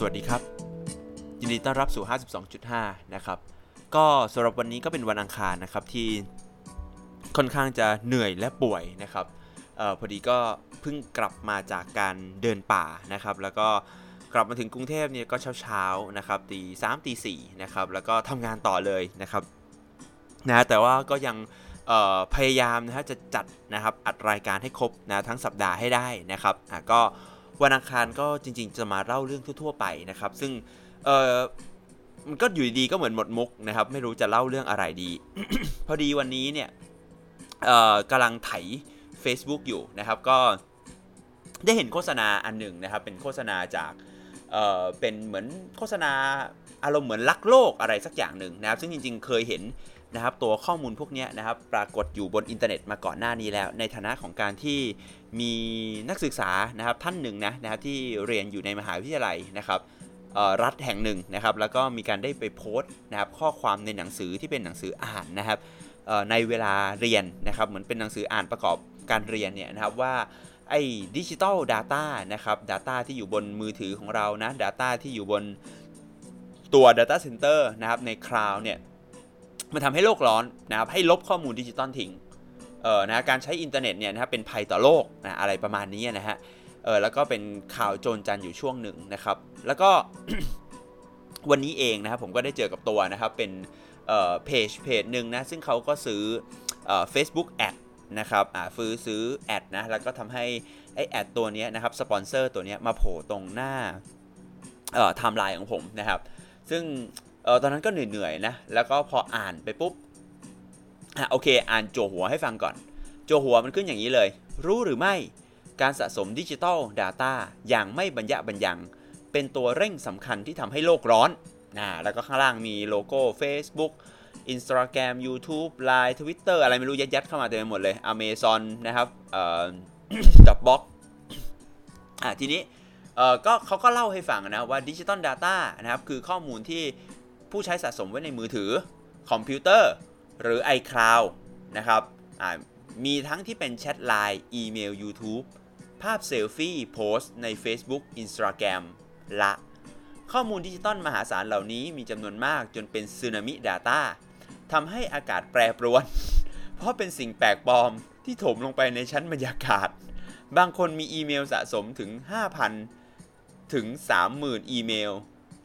สวัสดีครับ ยินดีต้อนรับสู่ 52.5 นะครับ ก็สำหรับวันนี้ก็เป็นวันอังคารนะครับที่ค่อนข้างจะเหนื่อยและป่วยนะครับออพอดีก็เพิ่งกลับมาจากการเดินป่านะครับ แล้วก็กลับมาถึงกรุงเทพเนี่ยก็เช้าๆนะครับตีสามตีสี่นะครับแล้วก็ทำงานต่อเลยนะครับนะแต่ว่าก็ยังพยายามนะฮะจะจัดนะครับอัดรายการให้ครบนะทั้งสัปดาห์ให้ได้นะครับอะก็ วันอังคารก็จริง ๆ จะมาเล่าเรื่องทั่วๆไปนะครับ ซึ่งเออมันก็อยู่ดีๆก็เหมือนหมดมุกนะครับ ไม่รู้จะเล่าเรื่องอะไรดี พอดีวันนี้เนี่ยกำลังไถ Facebook อยู่นะครับ ก็ได้เห็นโฆษณาอันหนึ่งนะครับ เป็นโฆษณาจากเออเป็นเหมือนโฆษณาอารมณ์เหมือนลักโลกอะไรสักอย่างหนึ่งนะครับ ซึ่งจริง ๆ เคยเห็น นะครับตัวข้อมูลพวกนี้นะครับปรากฏอยู่บนอินเทอร์เน็ตมาก่อนหน้านี้แล้ว ในฐานะของการที่มีนักศึกษานะครับท่านหนึ่งนะนะครับที่เรียนอยู่ในมหาวิทยาลัยนะครับรัฐแห่งหนึ่งนะครับแล้วก็มีการได้ไปโพสต์นะครับข้อความในหนังสือที่เป็นหนังสืออ่านนะครับในเวลาเรียนนะครับเหมือนเป็นหนังสืออ่านประกอบการเรียนเนี่ยนะครับว่าไอ้ดิจิตอลดาต้านะครับ Data ที่อยู่บนมือถือของเรานะ Data ที่อยู่บนตัว Data Center นะครับในคลาวเนี่ย มันทำให้โลกร้อนนะครับให้ลบข้อมูลดิจิตอลทิ้งเออนะการใช้อินเทอร์เน็ตเนี่ยนะครับเป็นภัยต่อโลกนะอะไรประมาณนี้นะฮะเออแล้วก็เป็นข่าวโจษจันอยู่ช่วงหนึ่งนะครับ แล้วก็วันนี้เองนะครับผมก็ได้เจอกับตัวนะครับเป็นเอ่อเพจเพจหนึ่งนะซึ่งเขาก็ซื้อเอ่อ Facebook Ad นะครับอ่าซื้อซื้อ Ad นะแล้วก็ทำให้ไอ Ad ตัวนี้นะครับสปอนเซอร์ตัวนี้มาโผล่ตรงหน้าเอ่อไทม์ไลน์ของผมนะครับ ซึ่ง เออตอนนั้นก็เหนื่อยๆนะ แล้วก็พออ่านไปปุ๊บอะโอเค อ่านจั่วหัวให้ฟังก่อน จั่วหัวมันขึ้นอย่างนี้เลย รู้หรือไม่ การสะสม Digital Data อย่างไม่บรรยะบรรยัง เป็นตัวเร่งสำคัญที่ทำให้โลกร้อนนะแล้วก็ข้างล่างมีโลโก้ Facebook Instagram YouTube Line Twitter อะไรไม่รู้ยัดๆเข้ามาเต็มไปหมดเลย Amazon นะครับเอ่อ Dropboxอะทีนี้เอ่อก็เขาก็เล่าให้ฟังนะว่า Digital Data นะครับคือข้อมูลที่ ผู้ใช้สะสมไว้ในมือถือ คอมพิวเตอร์ หรือ iCloud นะครับมีทั้งที่เป็นแชทไลน์อีเมล YouTube ภาพเซลฟี่โพสต์ใน Facebook Instagram ละ ข้อมูลดิจิตอลมหาศาลเหล่านี้มีจำนวนมากจนเป็นซึนามิ Data ทำให้อากาศแปรปรวน เพราะเป็นสิ่งแปลกปลอมที่ถมลงไปในชั้นบรรยากาศ บางคนมีอีเมลสะสมถึง 5,000 ถึง 30,000 อีเมล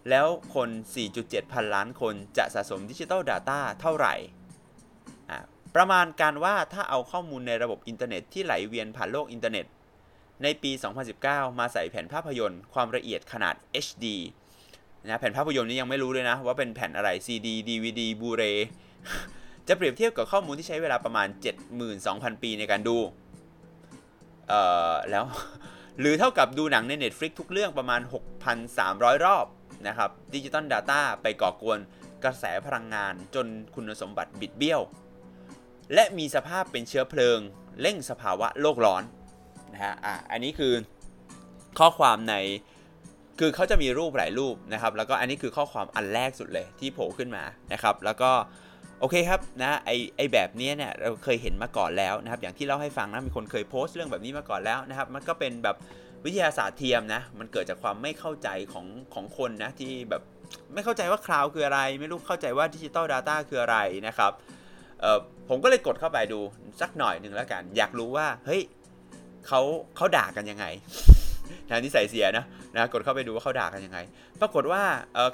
แล้วคน 4.7 พันล้านคนจะสะสม Digital Data เท่าไหร่ ประมาณการว่าถ้าเอาข้อมูลในระบบอินเทอร์เน็ตที่ไหลเวียนผ่านโลกอินเทอร์เน็ต ในปี 2019 มาใส่แผ่นภาพยนตร์ความละเอียดขนาด HD นะแผ่นภาพยนตร์นี้ยังไม่รู้เลยนะ ว่าเป็นแผ่นอะไร CD DVD Blu-ray จะเปรียบเทียบกับข้อมูลที่ใช้เวลาประมาณ 72,000 ปีในการดู เอ่อ แล้ว หรือเท่ากับดูหนังใน Netflix ทุกเรื่องประมาณ 6,300 รอบ นะครับดิจิตอลดาต้าไปก่อกวนกระแสพลังงานจนคุณสมบัติบิดเบี้ยว และมีสภาพเป็นเชื้อเพลิง เร่งสภาวะโลกร้อนนะฮะอะอันนี้คือข้อความในคือเขาจะมีรูปหลายรูปนะครับ แล้วก็อันนี้คือข้อความอันแรกสุดเลยที่โผล่ขึ้นมานะครับ แล้วก็โอเคครับนะไอไอแบบนี้เนี่ยเราเคยเห็นมาก่อนแล้วนะครับ อย่างที่เล่าให้ฟังนะมีคนเคยโพสต์เรื่องแบบนี้มาก่อนแล้วนะครับ มันก็เป็นแบบ วิทยาศาสตร์เทียมนะ มันเกิดจากความไม่เข้าใจของของคนนะ ที่แบบไม่เข้าใจว่า Cloud คืออะไร ไม่รู้เข้าใจว่า Digital Data คืออะไรนะครับผมก็เลยกดเข้าไปดูสักหน่อยหนึ่งแล้วกัน อยากรู้ว่า เฮ้ยเขาเขาด่ากันยังไงนะที่ใส่เสียนะนะกดเข้าไปดูว่าเขาด่ากันยังไง ปรากฏว่า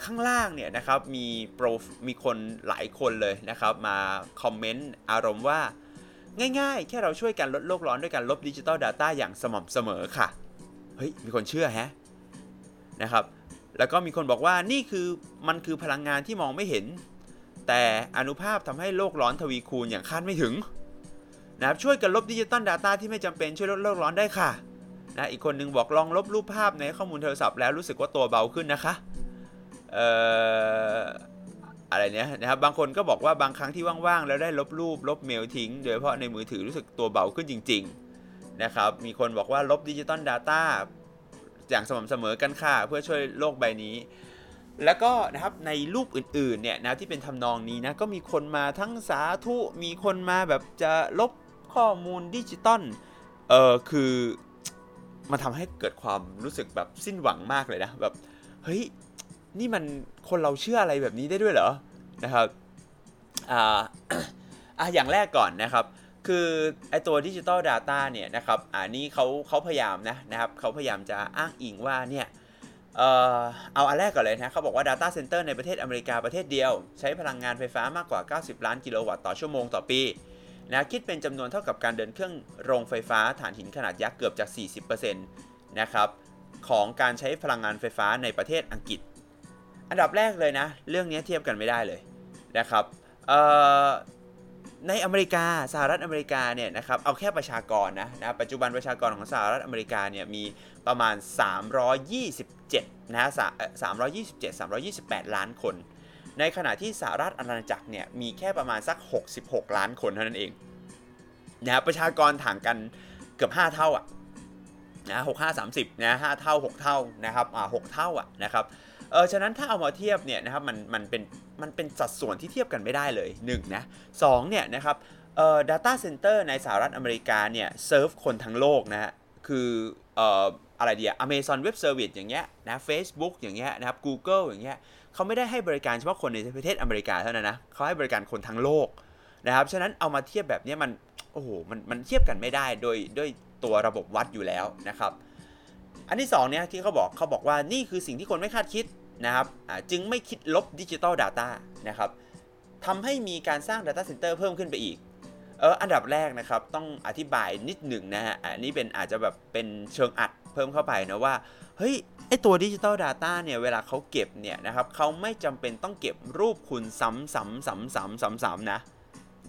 ข้างล่างเนี่ยนะครับมีโปรมีคนหลายคนเลยนะครับ มาคอมเมนต์อารมณ์ว่า ง่ายๆ แค่เราช่วยกันลดโลกร้อนด้วยการลบ Digital Data อย่างสม่ำเสมอค่ะ เฮ้ยมีคนเชื่อแฮะนะครับ แล้วก็มีคนบอกว่านี่คือมันคือพลังงานที่มองไม่เห็น แต่อานุภาพทำให้โลกร้อนทวีคูณอย่างคาดไม่ถึงนะครับช่วยกันลบ Digital Data ที่ไม่จำเป็นช่วยลดโลกร้อนได้ค่ะนะอีกคนนึงบอกลองลบรูปภาพในข้อมูลโทรศัพท์แล้วรู้สึกว่าตัวเบาขึ้นนะคะเอ่ออะไรเนี้ยนะครับบางคนก็บอกว่าบางครั้งที่ว่างๆ แล้วได้ลบรูปลบเมลทิ้ง โดยเฉพาะในมือถือรู้สึกตัวเบาขึ้นจริง ๆ นะครับ มีคนบอกว่าลบดิจิตอลดาต้าอย่างสม่ำเสมอกันค่ะ เพื่อช่วยโลกใบนี้ แล้วก็นะครับในรูปอื่นๆเนี่ยนะที่เป็นทำนองนี้นะก็มีคนมาทั้งสาธุ มีคนมาแบบจะลบข้อมูลดิจิตอลเออคือมันทำให้เกิดความรู้สึกแบบสิ้นหวังมากเลยนะแบบเฮ้ยนี่มันคนเราเชื่ออะไรแบบนี้ได้ด้วยเหรอนะครับอ่าอะอย่างแรกก่อนนะครับ คือไอตัว Digital Data เนี่ยนะครับอันนี้เขาเขาพยายามนะนะครับเขาพยายามจะอ้างอิงว่าเนี่ยเอ่อเอาอันแรกก่อนเลยนะเขาบอกว่า Data Center ในประเทศอเมริกาประเทศเดียว ใช้พลังงานไฟฟ้ามากกว่า 90 ล้านกิโลวัตต์ต่อชั่วโมงต่อปีนะคิดเป็นจำนวนเท่ากับการเดินเครื่องโรงไฟฟ้าถ่านหินขนาดยักษ์เกือบจาก 40%นะครับของการใช้พลังงานไฟฟ้าในประเทศอังกฤษ อันดับแรกเลยนะ เรื่องนี้เทียบกันไม่ได้เลยนะครับ ในอเมริกาสหรัฐอเมริกาเนี่ยนะครับเอาแค่ประชากรนะนะปัจจุบันประชากรของสหรัฐอเมริกาเนี่ยมีประมาณ 327นะ327 328 ล้านคน ในขณะที่สหรัฐอาณาจักรเนี่ยมีแค่ประมาณสัก 66 ล้านคนเท่านั้นเองนะประชากรต่างกันเกือบ 5 เท่าอะนะหกห้าสามสิบนะห้าเท่าหกเท่านะครับอ่าหกเท่าอะนะครับ เออฉะนั้นถ้าเอามาเทียบเนี่ยนะครับมันมันเป็นมันเป็นสัดส่วนที่เทียบกันไม่ได้เลย1นนะสเนี่ยนะครับเอ่อ data center ในสหรัฐอเมริกาเนี่ยเซิร์ฟคนทั้งโลกนะฮะคือเอ่ออะไรเดีอะ Amazon Web Service อย่างเงี้ยนะ Facebook อย่างเงี้ยนะครับ Google อย่างเงี้ยเขาไม่ได้ให้บริการเฉพาะคนในประเทศอเมริกาเท่านั้นนะเขาให้บริการคนทั้งโลกนะครับฉะนั้นเอามาเทียบแบบนี้มันโอ้โหมันมันเทียบกันไม่ได้โดยด้วยตัวระบบวัดอยู่แล้วนะครับ อันที่2เนี่ยที่เขาบอกเขาบอกว่านี่คือสิ่งที่คนไม่คาดคิด นะครับจึงไม่คิดลบดิจิตอลดาต้านะครับทำให้มีการสร้าง Data Center เพิ่มขึ้นไปอีกเอออันดับแรกนะครับ ต้องอธิบายนิดหนึ่งนะฮะอันนี้เป็นอาจจะแบบเป็นเชิงอัดเพิ่มเข้าไปนะว่า เฮ้ย ไอตัวดิจิตอลดาต้าเนี่ย เวลาเขาเก็บเนี่ยนะครับเขาไม่จำเป็นต้องเก็บรูปคุณซ้ำซ้ำซ้ำซ้ำซ้ำซ้ำนะ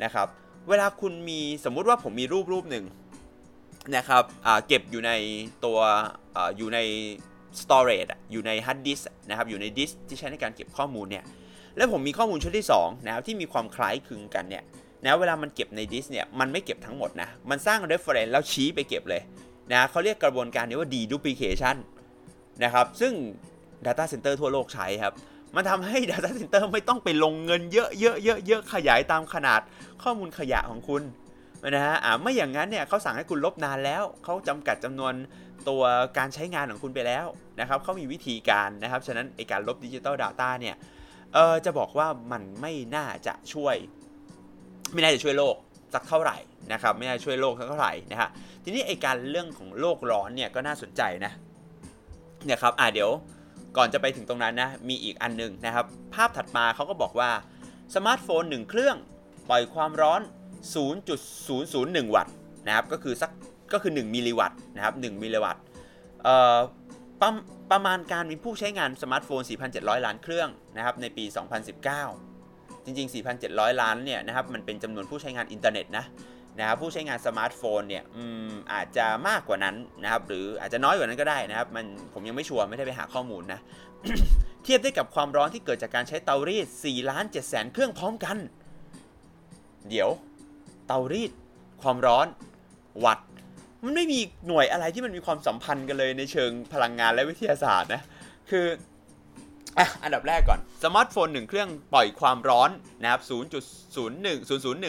นะครับ เวลาคุณมีสมมุติว่าผมมีรูปรูปหนึ่งนะครับเก็บอยู่ในตัวออยู่ใน storage อยู่ใน hard disk นะครับอยู่ในดิสที่ใช้ในการเก็บข้อมูลเนี่ยแล้วผมมีข้อมูลชุดที่2นะครับที่มีความคล้ายคลึงกันเนี่ยนะเวลามันเก็บในดิสเนี่ยมันไม่เก็บทั้งหมดนะมันสร้าง reference แล้วชี้ไปเก็บเลยนะเขาเรียกกระบวนการนี้ว่า deduplication นะครับซึ่ง Data Center ทั่วโลกใช้ครับมันทำให้ Data Center ไม่ต้องไปลงเงินเยอะเยอะเยอะเยอะขยายตามขนาดข้อมูลขยะของคุณ นะฮะอ่าไม่อย่างนั้นเนี่ยเขาสั่งให้คุณลบนานแล้ว เขาจำกัดจำนวนตัวการใช้งานของคุณไปแล้วนะครับเขามีวิธีการนะครับ ฉะนั้นไอการลบ Digital Data เนี่ยเออจะบอกว่ามันไม่น่าจะช่วย ไม่น่าจะช่วยโลกสักเท่าไหร่นะครับ ไม่น่าช่วยโลกสักเท่าไหร่นะฮะทีนี้ไอการเรื่องของโลกร้อนเนี่ยก็น่าสนใจนะเนี่ยครับอ่าเดี๋ยวก่อนจะไปถึงตรงนั้นนะ มีอีกอันนึงนะครับ ภาพถัดมาเขาก็บอกว่าสมาร์ทโฟน1เครื่อง ปล่อยความร้อน 0.001 วัตต์นะครับก็คือสักก็คือ 1 มิลลิวัตต์นะครับ1มิลลิวัตต์ประประมาณการมีผู้ใช้งานสมาร์ทโฟน 4,700 ล้านเครื่องนะครับในปี 2019 จริง ๆ 4,700 ล้านเนี่ยนะครับมันเป็นจำนวนผู้ใช้งานอินเทอร์เน็ตนะนะครับผู้ใช้งานสมาร์ทโฟนเนี่ยออาจจะมากกว่านั้นนะครับหรืออาจจะน้อยกว่านั้นก็ได้นะครับมันผมยังไม่ชัวร์ไม่ได้ไปหาข้อมูลนะเทียบได้กับความร้อนที่เกิดจากการใช้เตารีด4ล้าน7แสนเครื่องพร้อมกัน เดี๋ยว เตารีด ความร้อน วัตต์มันไม่มีหน่วยอะไรที่มันมีความสัมพันธ์กันเลยในเชิงพลังงานและวิทยาศาสตร์นะ คืออะอันดับแรกก่อน สมาร์ทโฟนหนึ่งเครื่องปล่อยความร้อนนะครับ0.01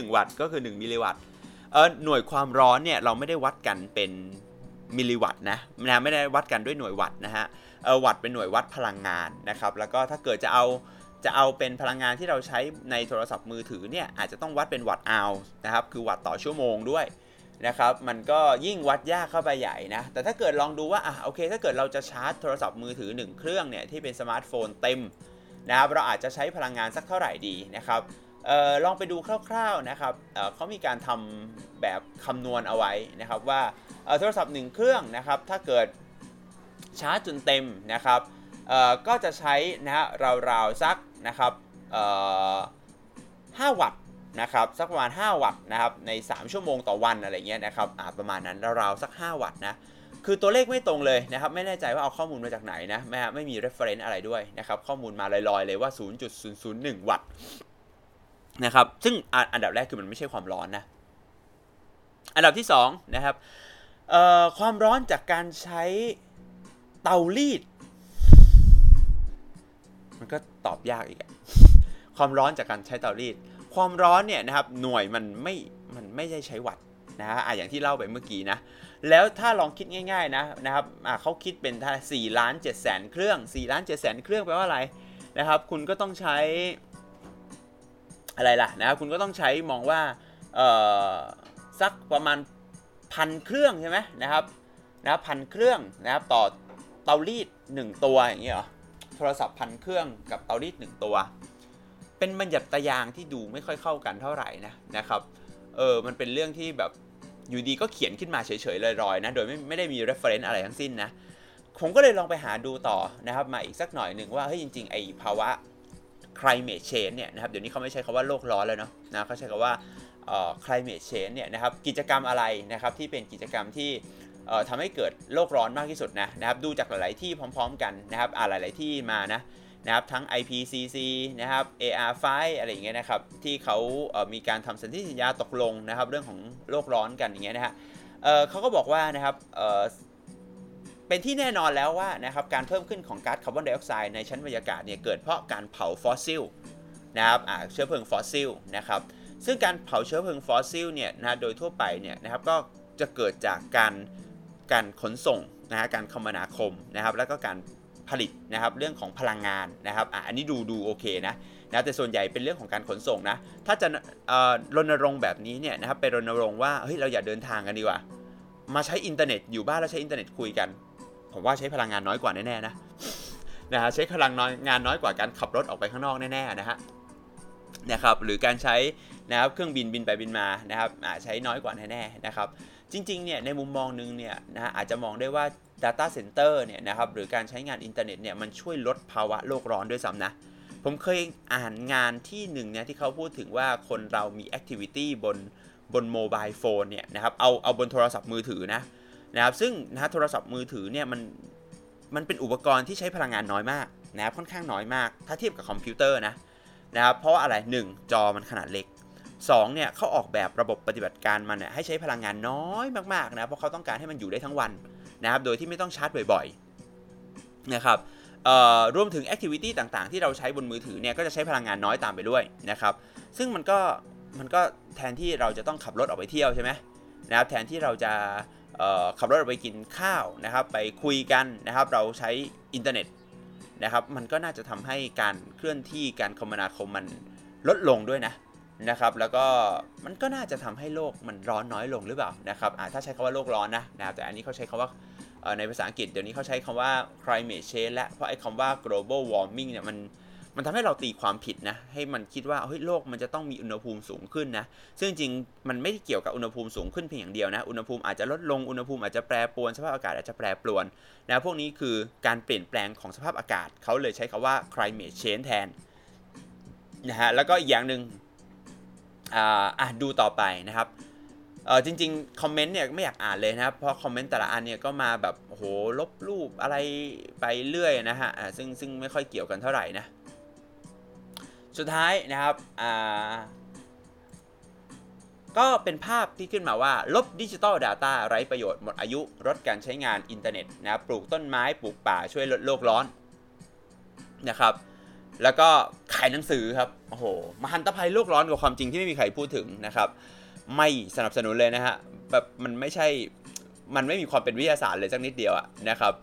001 วัตต์ ก็คือ 1 มิลลิวัตต์ เออหน่วยความร้อนเนี่ยเราไม่ได้วัดกันเป็นมิลลิวัตต์นะนะ ไม่ได้วัดกันด้วยหน่วยวัตต์นะฮะ เออวัตต์เป็นหน่วยวัดพลังงานนะครับ แล้วก็ถ้าเกิดจะเอา จะเอาเป็นพลังงานที่เราใช้ในโทรศัพท์มือถือเนี่ยอาจจะต้องวัดเป็น Watt hour นะครับคือวัตต์ต่อชั่วโมงด้วยนะครับมันก็ยิ่งวัดยากเข้าไปใหญ่นะแต่ถ้าเกิดลองดูว่าอะโอเค ถ้าเกิดเราจะชาร์จโทรศัพท์มือถือ 1 เครื่องเนี่ยที่เป็นสมาร์ทโฟนเต็มนะครับเราอาจจะใช้พลังงานสักเท่าไหร่ดีนะครับออลองไปดูคร่าวๆนะครับเเขามีการทำแบบคำนวณเอาไว้นะครับว่าโทรศัพท์1เครื่องนะครับถ้าเกิดชาร์จจนเต็มนะครับก็จะใช้นะฮะราวๆสัก นะครับ5วัตต์นะครับสักประมาณ 5 วัตต์นะครับใน 3 ชั่วโมงต่อวันอะไรเงี้ยนะครับประมาณนั้นราวๆสัก 5 วัตต์นะคือตัวเลขไม่ตรงเลยนะครับไม่แน่ใจว่าเอาข้อมูลมาจากไหนนะไม่ไม่มี reference อะไรด้วยนะครับข้อมูลมาลอยๆเลยว่า 0.001 วัตต์นะครับซึ่งอันดับแรกคือมันไม่ใช่ความร้อนนะอันดับที่2นะครับความร้อนจากการใช้เตารีด มันก็ตอบยากอีกอะความร้อนจากการใช้เตารีด ความร้อนเนี่ยนะครับหน่วยมันไม่ มันไม่ได้ใช้วัตต์นะฮะอะอย่างที่เล่าไปเมื่อกี้นะ แล้วถ้าลองคิดง่าย ๆนะนะครับอะเขาคิดเป็นท่าสี่ล้านเจ็ดแสนเครื่อง4ล้านเจ็ดแสนเครื่องแปลว่าอะไรนะครับ คุณก็ต้องใช้อะไรล่ะนะครับคุณก็ต้องใช้มองว่าเอ่อสักประมาณพันเครื่องใช่ไหมนะครับนะพันเครื่องนะครับต่อเตารีด 1 ตัวอย่างเงี้ยเหรอ โทรศัพท์พันเครื่องกับเตารีด1ตัว เป็นบัญญัติยางที่ดูไม่ค่อยเข้ากันเท่าไหร่นะนะครับเออมันเป็นเรื่องที่แบบอยู่ดีก็เขียนขึ้นมาเฉยๆลอยๆนะโดยไม่ไม่ได้มี reference อะไรทั้งสิ้นนะผมก็เลยลองไปหาดูต่อนะครับมาอีกสักหน่อยหนึ่งว่าเฮ้ยจริงๆไอภาวะ climate change เนี่ยนะครับเดี๋ยวนี้เขาไม่ใช้คาว่าโลกร้อนแล้วเนาะนะเขาใช้คำว่า climate change เนี่ยนะครับกิจกรรมอะไรนะครับที่เป็นกิจกรรมที่ ทำให้เกิดโลกร้อนมากที่สุดนะนะครับดูจากหลาย ๆ ที่พร้อม ๆ กันนะครับอ่าหลาย ๆ ที่มานะนะครับทั้ง IPCC นะครับ AR5 อะไรอย่างเงี้ยนะครับที่เขาเมีการทำสัญญาสัญญาตกลงนะครับเรื่องของโลกร้อนกันอย่างเงี้ยนะฮะเเขาก็บอกว่านะครับเเป็นที่แน่นอนแล้วว่านะครับการเพิ่มขึ้นของก๊าซคาร์บอนไดออกไซด์ในชั้นบรรยากาศเนี่ยเกิดเพราะการเผาฟอสซิลนะครับเชื้อเพลิงฟอสซิลนะครับซึ่งการเผาเชื้อเพลิงฟอสซิลเนี่ยนะโดยทั่วไปเนี่ยนะครับก็จะเกิดจากการ การขนส่งนะฮะการคมนาคมนะครับ แล้วก็การผลิตนะครับเรื่องของพลังงานนะครับอะอันนี้ดูดูโอเคนะนะแต่ส่วนใหญ่เป็นเรื่องของการขนส่งนะถ้าจะรณรงค์แบบนี้เนี่ยนะครับไปรณรงค์ว่าเฮ้ยเราอย่าเดินทางกันดีกว่า มาใช้อินเทอร์เน็ตอยู่บ้านแล้วใช้อินเทอร์เน็ตคุยกัน ผมว่าใช้พลังงานน้อยกว่าแน่ๆนะนะฮะใช้พลังงานน้อยกว่าการขับรถออกไปข้างนอกแน่ๆนะฮะนะครับหรือการใช้นะครับเครื่องบินบินไปบินมานะครับใช้น้อยกว่าแน่ๆนะครับ จริงๆเนี่ยในมุมมองนึงเนี่ยนะอาจจะมองได้ว่า Data Center เนี่ยนะครับหรือการใช้งานอินเทอร์เน็ตเนี่ยมันช่วยลดภาวะโลกร้อนด้วยซ้ำนะผมเคยอ่านงานที่หนึ่งเนี่ยที่เขาพูดถึงว่าคนเรามี activity บนบน mobile phone เนี่ยนะครับเอาเอาบนโทรศัพท์มือถือนะนะครับซึ่งนะโทรศัพท์มือถือเนี่ยมันมันเป็นอุปกรณ์ที่ใช้พลังงานน้อยมากนะค่อนข้างน้อยมาก ถ้าเทียบกับคอมพิวเตอร์นะนะครับเพราะว่าอะไร 1 จอมันขนาดเล็ก 2เนี่ยเขาออกแบบระบบปฏิบัติการมันเนี่ยให้ใช้พลังงานน้อยมากๆนะเพราะเขาต้องการให้มันอยู่ได้ทั้งวันนะครับโดยที่ไม่ต้องชาร์จบ่อยๆนะครับรวมถึง activity ต่างๆ ที่เราใช้บนมือถือเนี่ยก็จะใช้พลังงานน้อยตามไปด้วยนะครับซึ่งมันก็มันก็แทนที่เราจะต้องขับรถออกไปเที่ยวใช่ไหมนะครับแทนที่เราจะขับรถออกไปกินข้าวนะครับ ไปคุยกันนะครับ เราใช้อินเทอร์เน็ตนะครับ มันก็น่าจะทำให้การเคลื่อนที่การคมนาคมมันลดลงด้วยนะ นะครับแล้วก็มันก็น่าจะทำให้โลกมันร้อนน้อยลงหรือเปล่านะครับถ้าใช้คำว่าโลกร้อนนะนะแต่อันนี้เขาใช้คำว่าในภาษาอังกฤษเดี๋ยวนี้เขาใช้คำว่า climate change และเพราะไอ้คำว่า global warming เนี่ยมันมันทำให้เราตีความผิดนะ ให้มันคิดว่าเฮ้ยโลกมันจะต้องมีอุณหภูมิสูงขึ้นนะ ซึ่งจริงมันไม่ได้เกี่ยวกับอุณหภูมิสูงขึ้นเพียงอย่างเดียวนะ อุณหภูมิอาจจะลดลง อุณหภูมิอาจจะแปรปรวน สภาพอากาศอาจจะแปรปรวนนะพวกนี้คือการเปลี่ยนแปลงของสภาพอากาศ เขาเลยใช้คำว่า climate change แทนนะฮะ แล้วก็อีกอย่างหนึ่ง อ่าดูต่อไปนะครับเออจริงๆ คอมเมนต์เนี่ยไม่อยากอ่านเลยนะครับ เพราะคอมเมนต์แต่ละอันเนี่ยก็มาแบบโหลบรูปอะไรไปเรื่อยนะฮะอ่าซึ่งซึ่งไม่ค่อยเกี่ยวกันเท่าไหร่นะ สุดท้ายนะครับอ่าก็เป็นภาพที่ขึ้นมาว่า ลบ digital data ไร้ประโยชน์หมดอายุลดการใช้งานอินเทอร์เน็ตนะปลูกต้นไม้ปลูกป่าช่วยลดโลกร้อนนะครับ แล้วก็ขายหนังสือครับ โอ้โห มหันตภัยโลกร้อนกับความจริงที่ไม่มีใครพูดถึงนะครับ ไม่สนับสนุนเลยนะฮะ แบบมันไม่ใช่ มันไม่มีความเป็นวิทยาศาสตร์เลยสักนิดเดียวอะนะครับ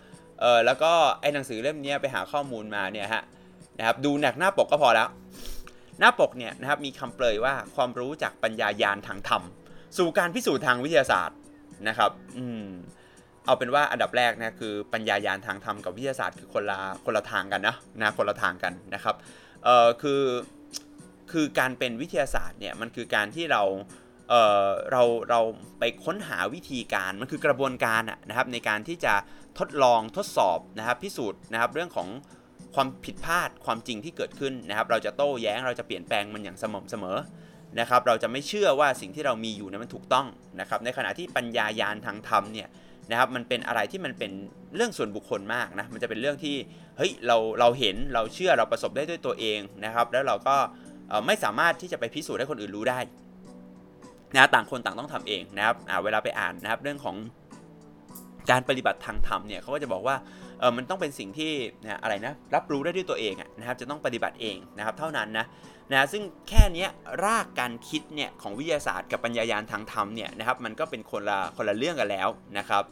เออแล้วก็ไอ้หนังสือเล่มนี้ไปหาข้อมูลมาเนี่ยฮะนะครับ ดูหนักหน้าปกก็พอแล้ว หน้าปกเนี่ยนะครับมีคำเปลยว่าความรู้จากปัญญายาณทางธรรม สู่การพิสูจน์ทางวิทยาศาสตร์นะครับ อืม เอาเป็นว่าอันดับแรกนะคือปัญญายาณทางธรรมกับวิทยาศาสตร์คือคนละคนละทางกันนะนะคนละทางกันนะครับเอ่อคือคือการเป็นวิทยาศาสตร์เนี่ยมันคือการที่เราเอ่อเราเราไปค้นหาวิธีการมันคือกระบวนการนะครับในการที่จะทดลองทดสอบนะครับพิสูจน์นะครับเรื่องของความผิดพลาดความจริงที่เกิดขึ้นนะครับ เราจะโต้แย้งเราจะเปลี่ยนแปลงมันอย่างสม่ำเสมอนะครับ เราจะไม่เชื่อว่าสิ่งที่เรามีอยู่นั้นมันถูกต้องนะครับ ในขณะที่ปัญญายาณทางธรรมเนี่ย นะครับมันเป็นอะไรที่มันเป็นเรื่องส่วนบุคคลมากนะมันจะเป็นเรื่องที่เฮ้ยเราเราเห็นเราเชื่อเราประสบได้ด้วยตัวเองนะครับ แล้วเราก็ไม่สามารถที่จะไปพิสูจน์ให้คนอื่นรู้ได้นะต่างคนต่างต้องทำเองนะครับเวลาไปอ่านนะครับเรื่องของการปฏิบัติทางธรรมเนี่ยเขาก็จะบอกว่าเออมันต้องเป็นสิ่งที่นะอะไรนะรับรู้ได้ด้วยตัวเองนะครับจะต้องปฏิบัติเองนะครับเท่านั้นนะนะซึ่งแค่นี้รากการคิดเนี่ยของวิทยาศาสตร์กับปัญญายาณทางธรรมเนี่ยนะครับมันก็เป็นคนละคนละเรื่องกันแล้วนะครับ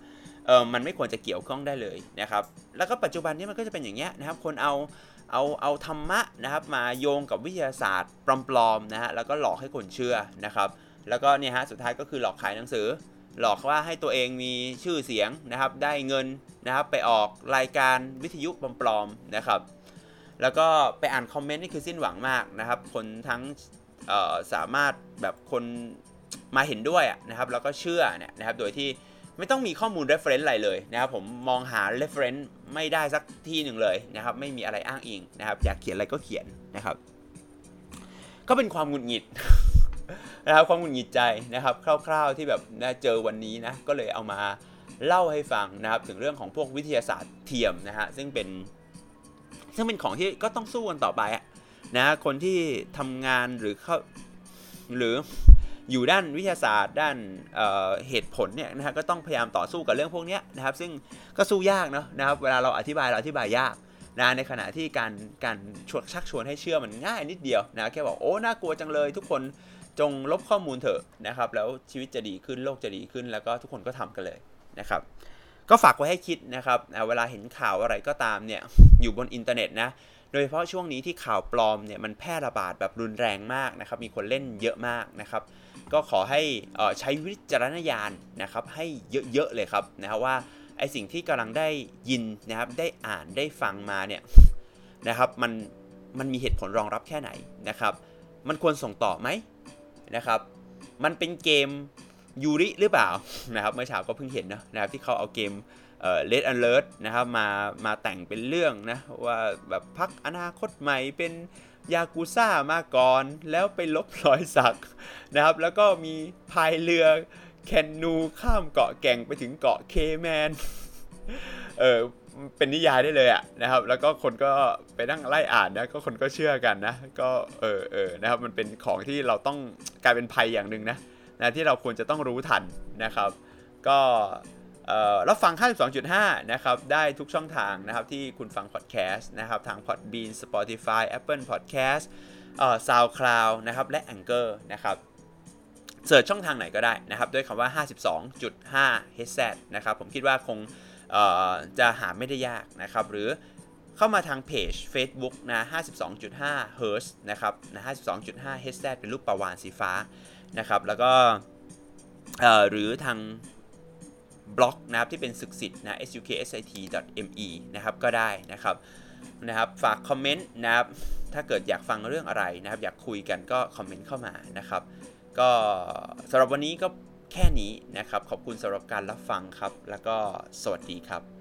เออมันไม่ควรจะเกี่ยวข้องได้เลยนะครับ แล้วก็ปัจจุบันนี้มันก็จะเป็นอย่างเงี้ยนะครับคนเอาเอาเอาธรรมะนะครับมาโยงกับวิทยาศาสตร์ปลอมๆนะฮะแล้วก็หลอกให้คนเชื่อนะครับ แล้วก็เนี่ยฮะสุดท้ายก็คือหลอกขายหนังสือ หลอกว่าให้ตัวเองมีชื่อเสียงนะครับ ได้เงินนะครับไปออกรายการวิทยุปลอมๆนะครับ แล้วก็ไปอ่านคอมเมนต์นี่คือสิ้นหวังมากนะครับ คนทั้งสามารถแบบคนมาเห็นด้วยนะครับแล้วก็เชื่อเนี่ยนะครับโดยที่ ไม่ต้องมีข้อมูล reference อะไรเลยนะครับผมมองหา reference ไม่ได้สักที่หนึ่งเลยนะครับไม่มีอะไรอ้างอิงนะครับอยากเขียนอะไรก็เขียนนะครับ ก็เป็นความหงุดหงิดนะครับความหงุดหงิดใจนะครับ คร่าวๆที่แบบเจอวันนี้นะก็เลยเอามาเล่าให้ฟังนะครับถึงเรื่องของพวกวิทยาศาสตร์เทียมนะฮะซึ่งเป็นซึ่งเป็นของที่ก็ต้องสู้กันต่อไปนะคนที่ทำงานหรือเข้าหรือ อยู่ด้านวิทยาศาสตร์ ด้านเเหตุผลเนี่ยนะฮะก็ต้องพยายามต่อสู้กับเรื่องพวกนี้นะครับ ซึ่งก็สู้ยากเนาะนะครับ เวลาเราอธิบายเราอธิบายยากนะในขณะที่การการชวนชักชวนให้เชื่อมันง่ายนิดเดียวนะแค่บอกโอ้น่ากลัวจังเลย ทุกคนจงลบข้อมูลเถอะนะครับ แล้วชีวิตจะดีขึ้นโลกจะดีขึ้น แล้วก็ทุกคนก็ทำกันเลยนะครับ ก็ฝากไว้ให้คิดนะครับเวลาเห็นข่าวอะไรก็ตามเนี่ยอยู่บนอินเทอร์เน็ตนะโดยเฉพาะช่วงนี้ที่ข่าวปลอมเนี่ยมันแพร่ระบาดแบบรุนแรงมากนะครับ มีคนเล่นเยอะมากนะครับ ก็ขอให้ใช้วิจารณญาณนะครับให้เยอะๆเลยครับนะครับว่าไอสิ่งที่กำลังได้ยินนะครับได้อ่านได้ฟังมาเนี่ยนะครับมันมันมีเหตุผลรองรับแค่ไหนนะครับ มันควรส่งต่อไหมนะครับ มันเป็นเกมยูริหรือเปล่านะครับเมื่อเช้าก็เพิ่งเห็นนะนะครับที่เขาเอาเกมเอ่อ Red Alert นะครับมามาแต่งเป็นเรื่องนะว่าแบบพักอนาคตใหม่เป็น ยากูซ่ามาก่อน แล้วไปลบรอยสักนะครับ แล้วก็มีพายเรือแคนนูข้ามเกาะแก่งไปถึงเกาะเคแมน เออเป็นนิยายได้เลยอะนะครับ แล้วก็คนก็ไปนั่งไล่อ่านนะก็คนก็เชื่อกันนะ ก็เออเออนะครับ มันเป็นของที่เราต้องกลายเป็นภัยอย่างหนึ่งนะนะที่เราควรจะต้องรู้ทันนะครับ ก็ รับฟัง 52.5 นะครับ ได้ทุกช่องทางนะครับที่คุณฟังพอดแคสต์นะครับ ทาง Podbean Spotify Apple Podcast เอ่อ SoundCloud นะครับ และ Anchor นะครับเสิร์ชช่องทางไหนก็ได้นะครับ ด้วยคำว่า 52.5 headset นะครับ ผมคิดว่าคงจะหาไม่ได้ยากนะครับ หรือเข้ามาทางเพจ Facebook นะ 52.5 Hz นะครับนะ52.5 headset เป็นรูปประวานสีฟ้านะครับ แล้วก็หรือทาง บล็อกนะครับที่เป็นศึกสิทธิ์นะ suksit.me นะครับก็ได้นะครับนะครับฝากคอมเมนต์นะครับถ้าเกิดอยากฟังเรื่องอะไรนะครับ อยากคุยกันก็คอมเมนต์เข้ามานะครับ ก็สำหรับวันนี้ก็แค่นี้นะครับ ขอบคุณสำหรับการรับฟังครับ แล้วก็สวัสดีครับ